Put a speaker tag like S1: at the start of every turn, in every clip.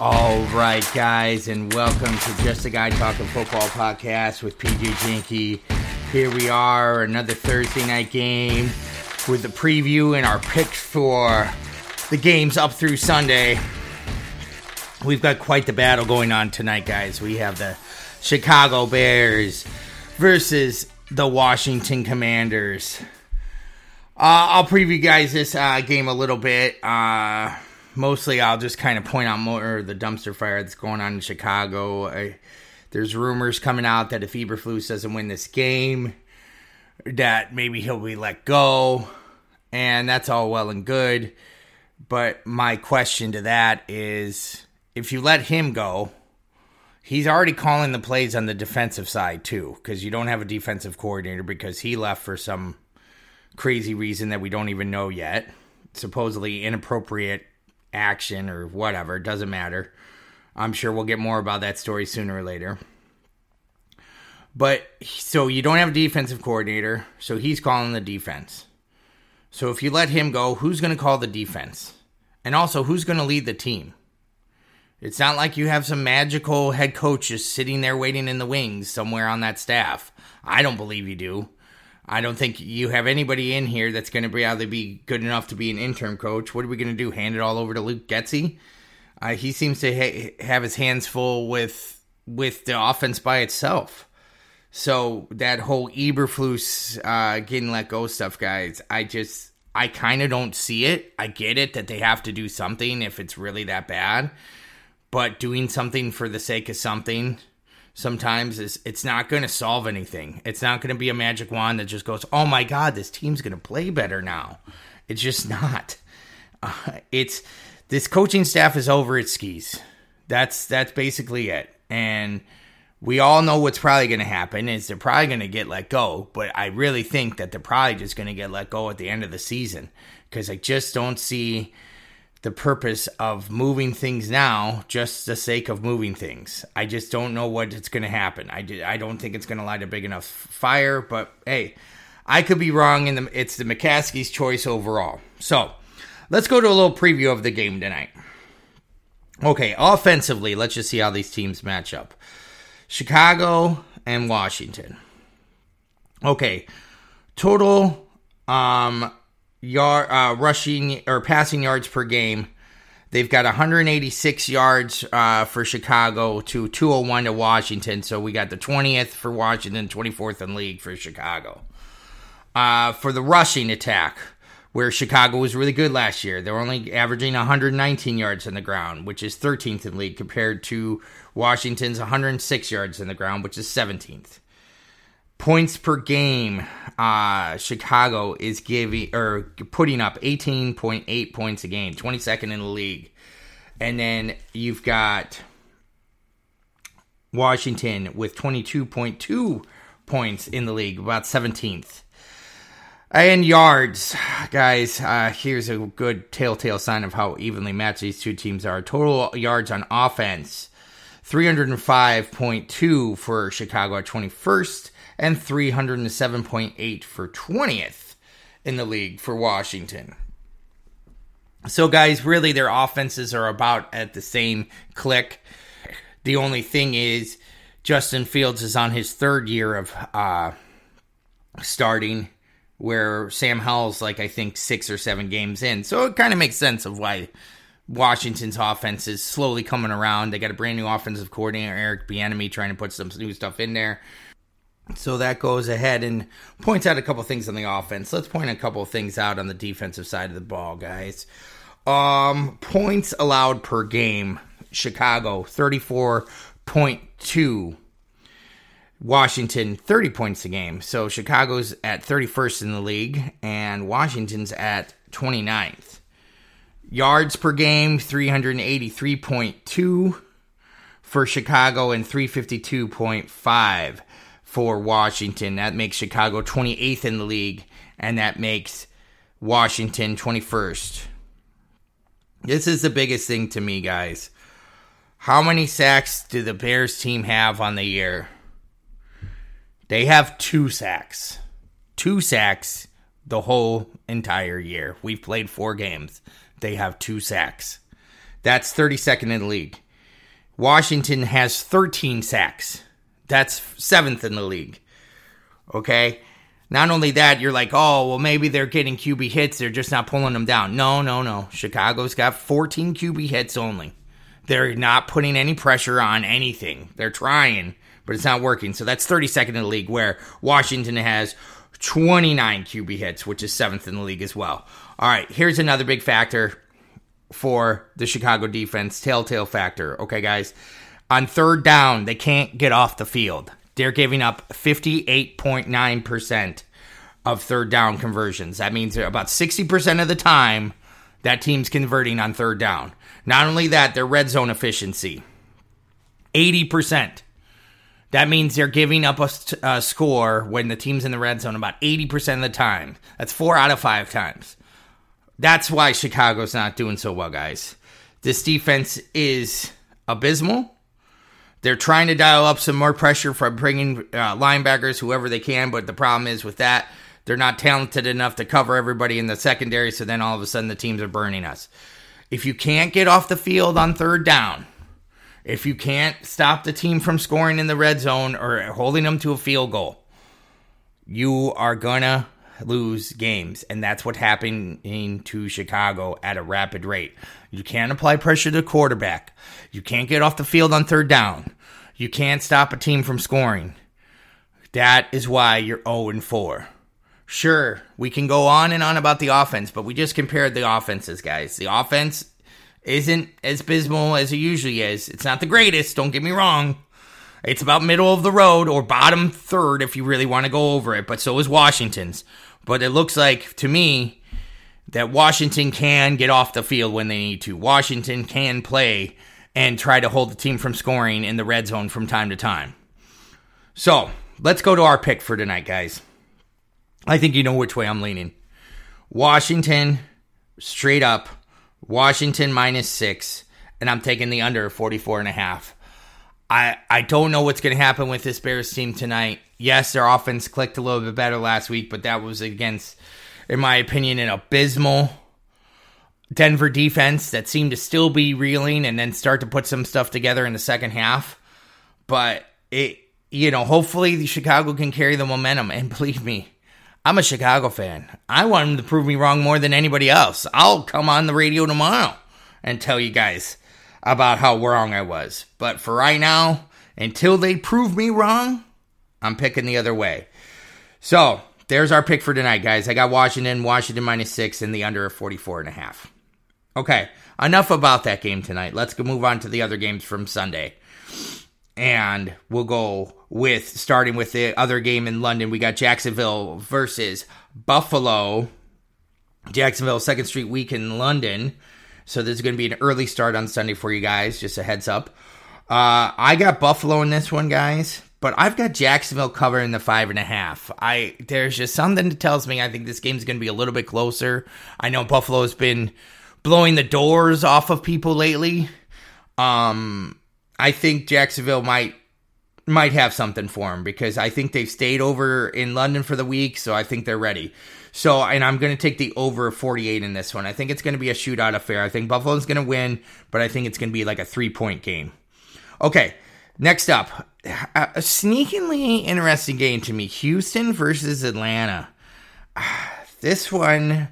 S1: All right, guys, and welcome to Just a Guy Talking Football podcast with PJ Jinky. Here we are, another Thursday night game with the preview and our picks for the games up through Sunday. We've got quite the battle going on tonight, guys. We have the Chicago Bears versus the Washington Commanders. Uh, I'll preview guys this uh, game a little bit. Uh, mostly I'll just kind of point out more the dumpster fire that's going on in Chicago. I, there's rumors coming out that if Eberflus doesn't win this game, that maybe he'll be let go, and that's all well and good. But my question to that is, if you let him go, he's already calling the plays on the defensive side too, because you don't have a defensive coordinator because he left for some crazy reason that we don't even know yet. Supposedly inappropriate action or whatever. It doesn't matter. I'm sure we'll get more about that story sooner or later. But so you don't have a defensive coordinator, so he's calling the defense. So if you let him go, who's going to call the defense? And also, who's going to lead the team? It's not like you have some magical head coach just sitting there waiting in the wings somewhere on that staff. I don't believe you do. I don't think you have anybody in here that's going to be either be good enough to be an interim coach. What are we going to do? Hand it all over to Luke Getsy? Uh, he seems to ha- have his hands full with with the offense by itself. So that whole Eberflus uh, getting let go stuff, guys, I just I kind of don't see it. I get it that they have to do something if it's really that bad, but doing something for the sake of something sometimes is it's not going to solve anything. It's not going to be a magic wand that just goes, "Oh my god, this team's going to play better now." It's just not. Uh, it's this coaching staff is over its skis. That's that's basically it. And we all know what's probably going to happen is they're probably going to get let go, but I really think that they're probably just going to get let go at the end of the season because I just don't see the purpose of moving things now just the sake of moving things. I just don't know what it's going to happen. I, did, I don't think it's going to light a big enough fire, but hey, I could be wrong, and it's the McCaskey's choice overall. So let's go to a little preview of the game tonight. Okay, offensively, let's just see how these teams match up Chicago and Washington. Okay, total um, yard uh, rushing or passing yards per game. They've got 186 yards uh, for Chicago to 201 to Washington. So we got the 20th for Washington, 24th in league for Chicago. Uh, for the rushing attack, where Chicago was really good last year, they're only averaging 119 yards on the ground, which is 13th in league, compared to Washington's 106 yards in the ground, which is 17th points per game uh chicago is giving or putting up 18.8 points a game 22nd in the league. And then you've got washington with 22.2 points in the league about 17th and yards guys uh here's a good telltale sign of how evenly matched these two teams are. Total yards on offense 305.2 for chicago at 21st and 307.8 for 20th in the league for Washington. So, guys, really, their offenses are about at the same click. The only thing is, Justin Fields is on his third year of uh, starting, where Sam Howell's like, I think, six or seven games in. So, it kind of makes sense of why Washington's offense is slowly coming around. They got a brand new offensive coordinator, Eric Bieniemy, trying to put some new stuff in there. So that goes ahead and points out a couple things on the offense. Let's point a couple things out on the defensive side of the ball, guys. Um, points allowed per game. Chicago 34.2. Washington 30 points a game. So Chicago's at 31st in the league and Washington's at 29th. Yards per game 383.2 for Chicago and 352.5 for Washington. That makes Chicago 28th in the league, and that makes Washington 21st. This is the biggest thing to me, guys. How many sacks do the Bears team have on the year? They have two sacks. Two sacks the whole entire year. We've played four games. They have two sacks. That's 32nd in the league. Washington has 13 sacks. That's seventh in the league. Okay. Not only that, you're like, oh, well, maybe they're getting QB hits. They're just not pulling them down. No, no, no. Chicago's got 14 QB hits only. They're not putting any pressure on anything. They're trying, but it's not working. So that's 32nd in the league, where Washington has 29 QB hits, which is seventh in the league as well. All right, here's another big factor for the Chicago defense telltale factor. Okay, guys. On third down, they can't get off the field. They're giving up 58.9% of third down conversions. That means about 60% of the time that team's converting on third down. Not only that, their red zone efficiency 80%. That means they're giving up a, a, score when the team's in the red zone about 80% of the time. That's four out of five times. That's why Chicago's not doing so well, guys. This defense is abysmal. They're trying to dial up some more pressure from bringing uh, linebackers, whoever they can, but the problem is with that, they're not talented enough to cover everybody in the secondary, so then all of a sudden the teams are burning us. If you can't get off the field on third down, if you can't stop the team from scoring in the red zone or holding them to a field goal, you are gonna lose games, and that's what happening to Chicago at a rapid rate. You can't apply pressure to the quarterback. You can't get off the field on third down. You can't stop a team from scoring. That is why you're 0 and 4. Sure, we can go on and on about the offense, but we just compared the offenses, guys. The offense isn't as abysmal as it usually is. It's not the greatest, don't get me wrong. It's about middle of the road or bottom third if you really want to go over it, but so is Washington's. But it looks like to me that Washington can get off the field when they need to. Washington can play and try to hold the team from scoring in the red zone from time to time. So let's go to our pick for tonight, guys. I think you know which way I'm leaning. Washington, straight up. Washington minus six. And I'm taking the under 44 and a half. I, I don't know what's going to happen with this Bears team tonight. Yes, their offense clicked a little bit better last week, but that was against, in my opinion, an abysmal Denver defense that seemed to still be reeling and then start to put some stuff together in the second half. But it, you know, hopefully the Chicago can carry the momentum. And believe me, I'm a Chicago fan. I want them to prove me wrong more than anybody else. I'll come on the radio tomorrow and tell you guys about how wrong I was. But for right now, until they prove me wrong, I'm picking the other way. So there's our pick for tonight, guys. I got Washington, Washington minus six, and the under of 44 and a half. Okay, enough about that game tonight. Let's move on to the other games from Sunday. And we'll go with starting with the other game in London. We got Jacksonville versus Buffalo. Jacksonville, second street week in London. So this is going to be an early start on Sunday for you guys. Just a heads up. Uh, I got Buffalo in this one, guys, but I've got Jacksonville covering the five and a half. I there's just something that tells me I think this game's going to be a little bit closer. I know Buffalo's been blowing the doors off of people lately. Um, I think Jacksonville might might have something for them because I think they've stayed over in London for the week, so I think they're ready. So, and I'm going to take the over 48 in this one. I think it's going to be a shootout affair. I think Buffalo's going to win, but I think it's going to be like a three point game. Okay, next up, a, sneakingly interesting game to me Houston versus Atlanta. This one,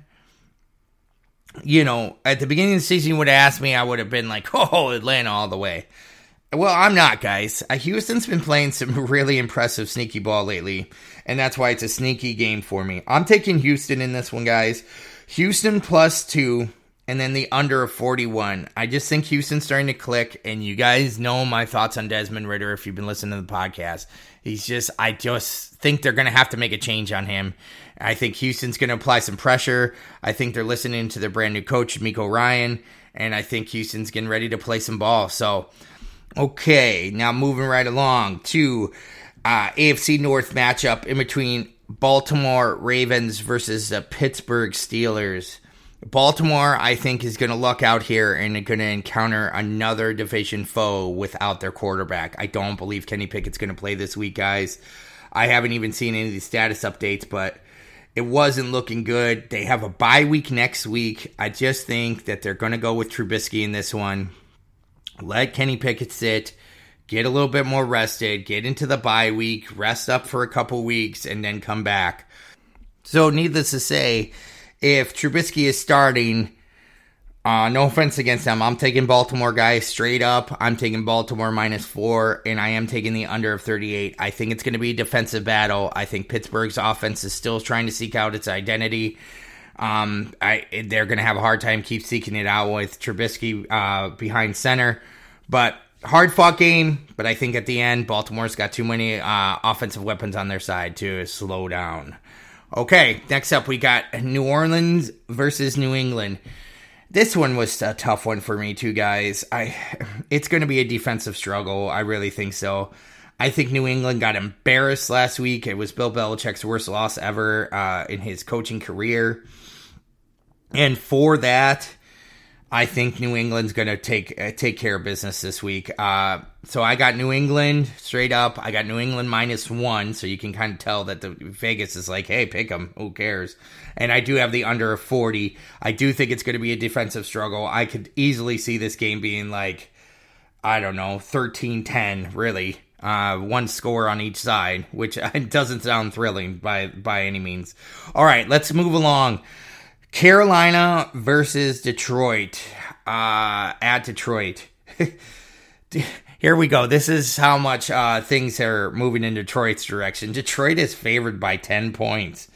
S1: you know, at the beginning of the season, you would have asked me, I would have been like, oh, Atlanta all the way. Well, I'm not, guys. Uh, Houston's been playing some really impressive sneaky ball lately, and that's why it's a sneaky game for me. I'm taking Houston in this one, guys. Houston plus two, and then the under of 41. I just think Houston's starting to click, and you guys know my thoughts on Desmond Ridder if you've been listening to the podcast. He's just, I just think they're going to have to make a change on him. I think Houston's going to apply some pressure. I think they're listening to their brand new coach, DeMeco Ryan, and I think Houston's getting ready to play some ball. So, Okay, now moving right along to uh, AFC North matchup in between Baltimore Ravens versus the Pittsburgh Steelers. Baltimore, I think, is going to luck out here and going to encounter another division foe without their quarterback. I don't believe Kenny Pickett's going to play this week, guys. I haven't even seen any of the status updates, but it wasn't looking good. They have a bye week next week. I just think that they're going to go with Trubisky in this one. Let Kenny Pickett sit, get a little bit more rested, get into the bye week, rest up for a couple weeks, and then come back. So, needless to say, if Trubisky is starting, uh, no offense against them. I'm taking Baltimore, guys, straight up. I'm taking Baltimore minus four, and I am taking the under of 38. I think it's going to be a defensive battle. I think Pittsburgh's offense is still trying to seek out its identity. Um, I they're going to have a hard time keep seeking it out with Trubisky uh, behind center, but hard fought game. But I think at the end, Baltimore's got too many uh, offensive weapons on their side to slow down. Okay, next up we got New Orleans versus New England. This one was a tough one for me too, guys. I it's going to be a defensive struggle. I really think so. I think New England got embarrassed last week. It was Bill Belichick's worst loss ever uh, in his coaching career, and for that, I think New England's going to take uh, take care of business this week. Uh, so I got New England straight up. I got New England minus one, so you can kind of tell that the Vegas is like, hey, pick them. Who cares? And I do have the under forty. I do think it's going to be a defensive struggle. I could easily see this game being like, I don't know, 13-10, really. Uh, one score on each side, which doesn't sound thrilling by by any means. All right, let's move along. Carolina versus Detroit. Uh, at Detroit. Here we go. This is how much uh, things are moving in Detroit's direction. Detroit is favored by 10 points.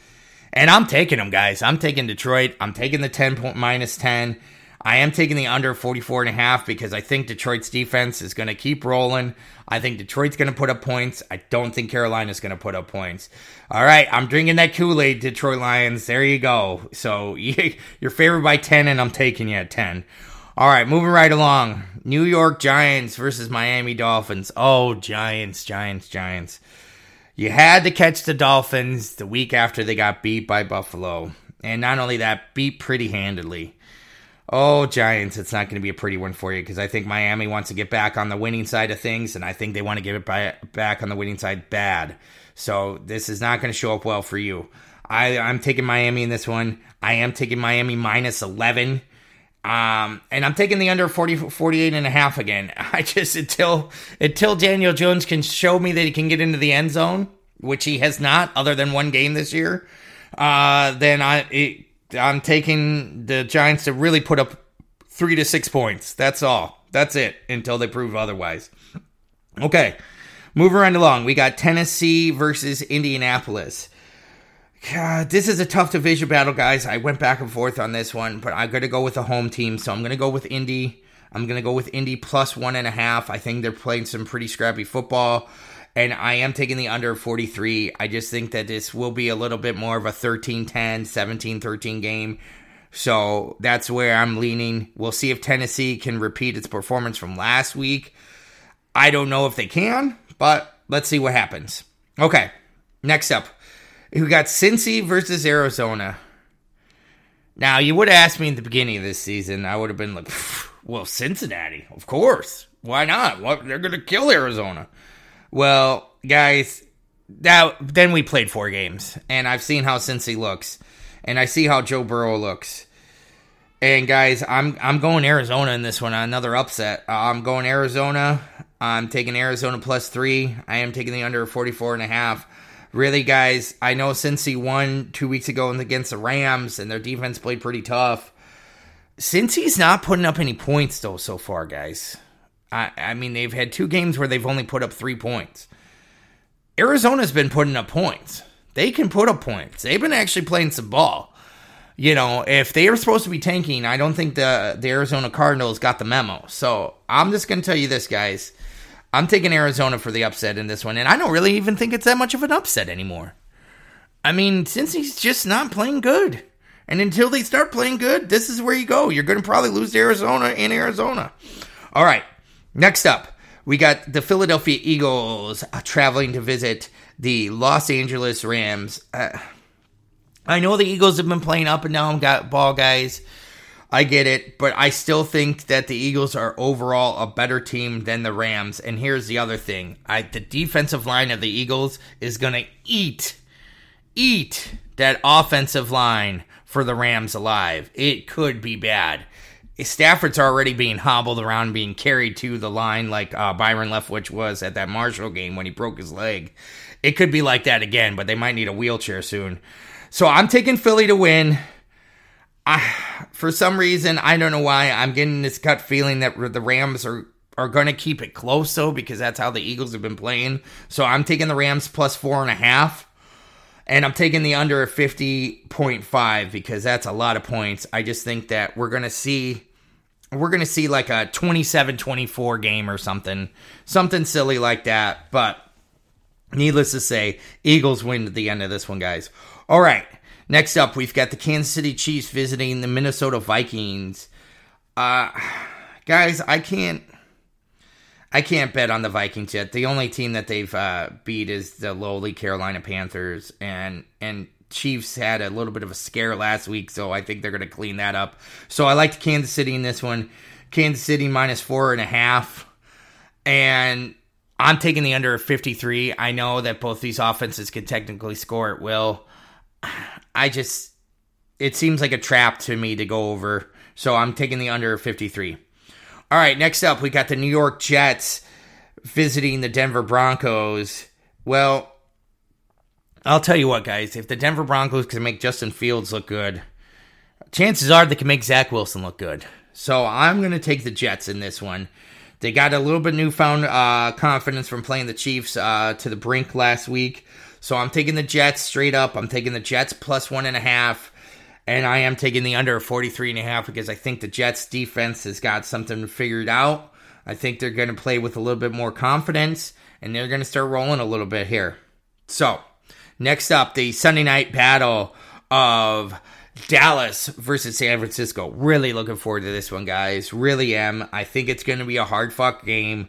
S1: And I'm taking them, guys. I'm taking Detroit. I'm taking the 10 point minus 10. I am taking the under 44 and a half because I think Detroit's defense is going to keep rolling. I think Detroit's going to put up points. I don't think Carolina's going to put up points. All right, I'm drinking that Kool-Aid, Detroit Lions. There you go. So you're favored by 10 and I'm taking you at 10. All right, moving right along. New York Giants versus Miami Dolphins. Oh, Giants, Giants, Giants. You had to catch the Dolphins the week after they got beat by Buffalo. And not only that, beat pretty handily. Oh, Giants, it's not going to be a pretty one for you because I think Miami wants to get back on the winning side of things, and I think they want to get it by, back on the winning side bad. So this is not going to show up well for you. I, I'm taking Miami in this one. I am taking Miami minus 11. Um, and I'm taking the under 40, 48 and a half again. I just, until, until Daniel Jones can show me that he can get into the end zone, which he has not other than one game this year, uh, then I, it, I'm taking the Giants to really put up three to six points. That's all. That's it until they prove otherwise. Okay, move around along. We got Tennessee versus Indianapolis. God, this is a tough division battle, guys. I went back and forth on this one, but I'm going to go with the home team. So I'm going to go with Indy. I'm going to go with Indy plus one and a half. I think they're playing some pretty scrappy football and I am taking the under 43. I just think that this will be a little bit more of a 13 10, 17 13 game. So that's where I'm leaning. We'll see if Tennessee can repeat its performance from last week. I don't know if they can, but let's see what happens. Okay, next up, we got Cincy versus Arizona. Now, you would have asked me in the beginning of this season, I would have been like, well, Cincinnati, of course. Why not? What, they're going to kill Arizona. Well, guys, that then we played four games, and I've seen how Cincy looks, and I see how Joe Burrow looks. And guys, I'm I'm going Arizona in this one. Another upset. Uh, I'm going Arizona. I'm taking Arizona plus three. I am taking the under 44 and a half. Really, guys, I know Cincy won two weeks ago against the Rams, and their defense played pretty tough. Cincy's not putting up any points though so far, guys. I, I mean, they've had two games where they've only put up three points. Arizona's been putting up points. They can put up points. They've been actually playing some ball. You know, if they were supposed to be tanking, I don't think the the Arizona Cardinals got the memo. So I'm just gonna tell you this, guys. I'm taking Arizona for the upset in this one, and I don't really even think it's that much of an upset anymore. I mean, Cincy's just not playing good. And until they start playing good, this is where you go. You're going to probably lose to Arizona in Arizona. All right. Next up, we got the Philadelphia Eagles uh, traveling to visit the Los Angeles Rams. Uh, I know the Eagles have been playing up and down got ball guys. I get it, but I still think that the Eagles are overall a better team than the Rams. And here's the other thing: I, the defensive line of the Eagles is going to eat, eat that offensive line for the Rams alive. It could be bad Stafford's already being hobbled around, being carried to the line like uh, Byron Leftwich was at that Marshall game when he broke his leg. It could be like that again, but they might need a wheelchair soon. So I'm taking Philly to win. I, for some reason, I don't know why, I'm getting this gut feeling that the Rams are are going to keep it close though because that's how the Eagles have been playing. So I'm taking the Rams plus four and a half. And I'm taking the under 50.5 because that's a lot of points. I just think that we're going to see we're going to see like a 27-24 game or something. Something silly like that. But needless to say, Eagles win at the end of this one, guys. All right. Next up, we've got the Kansas City Chiefs visiting the Minnesota Vikings. Uh guys, I can't I can't bet on the Vikings yet. The only team that they've uh, beat is the lowly Carolina Panthers, and and Chiefs had a little bit of a scare last week, so I think they're going to clean that up. So I like Kansas City in this one. Kansas City minus four and a half, and I'm taking the under of 53. I know that both these offenses can technically score at will. I just it seems like a trap to me to go over, so I'm taking the under of 53. All right, next up, we got the New York Jets visiting the Denver Broncos. Well, I'll tell you what, guys. If the Denver Broncos can make Justin Fields look good, chances are they can make Zach Wilson look good. So I'm going to take the Jets in this one. They got a little bit newfound uh, confidence from playing the Chiefs uh, to the brink last week. So I'm taking the Jets straight up. I'm taking the Jets plus one and a half. And I am taking the under 43 and a half because I think the Jets defense has got something figured out. I think they're going to play with a little bit more confidence and they're going to start rolling a little bit here. So, next up, the Sunday night battle of Dallas versus San Francisco. Really looking forward to this one, guys. Really am. I think it's going to be a hard fuck game.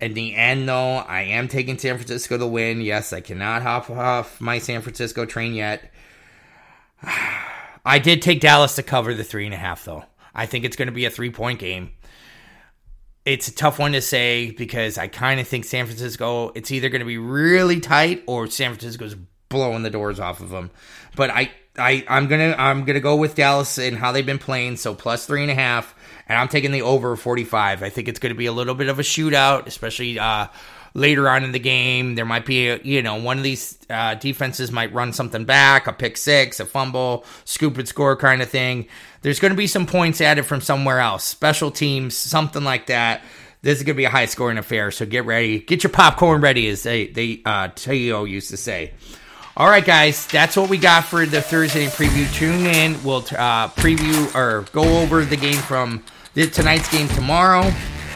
S1: In the end, though, I am taking San Francisco to win. Yes, I cannot hop off my San Francisco train yet. I did take Dallas to cover the three and a half, though. I think it's going to be a three point game. It's a tough one to say because I kind of think San Francisco, it's either going to be really tight or San Francisco's blowing the doors off of them. But I, I, I'm gonna, I'm gonna go with Dallas and how they've been playing. So plus three and a half, and I'm taking the over 45. I think it's to be a little bit of a shootout, especially uh, later on in the game. There might be, a, you know, one of these uh, defenses might run something back, a pick six, a fumble, scoop and score kind of thing. There's to be some points added from somewhere else, special teams, something like that. This is going to be a high scoring affair, so get ready. Get your popcorn ready, as they, they uh, Teo used to say. All right, guys, that's what we got for the Thursday preview. Tune in. We'll uh, preview or go over the game from tonight's game tomorrow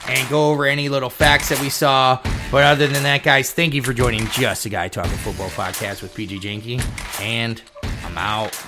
S1: and go over any little facts that we saw. But other than that, guys, thank you for joining Just a Guy Talking Football podcast with PG Janky. And I'm out.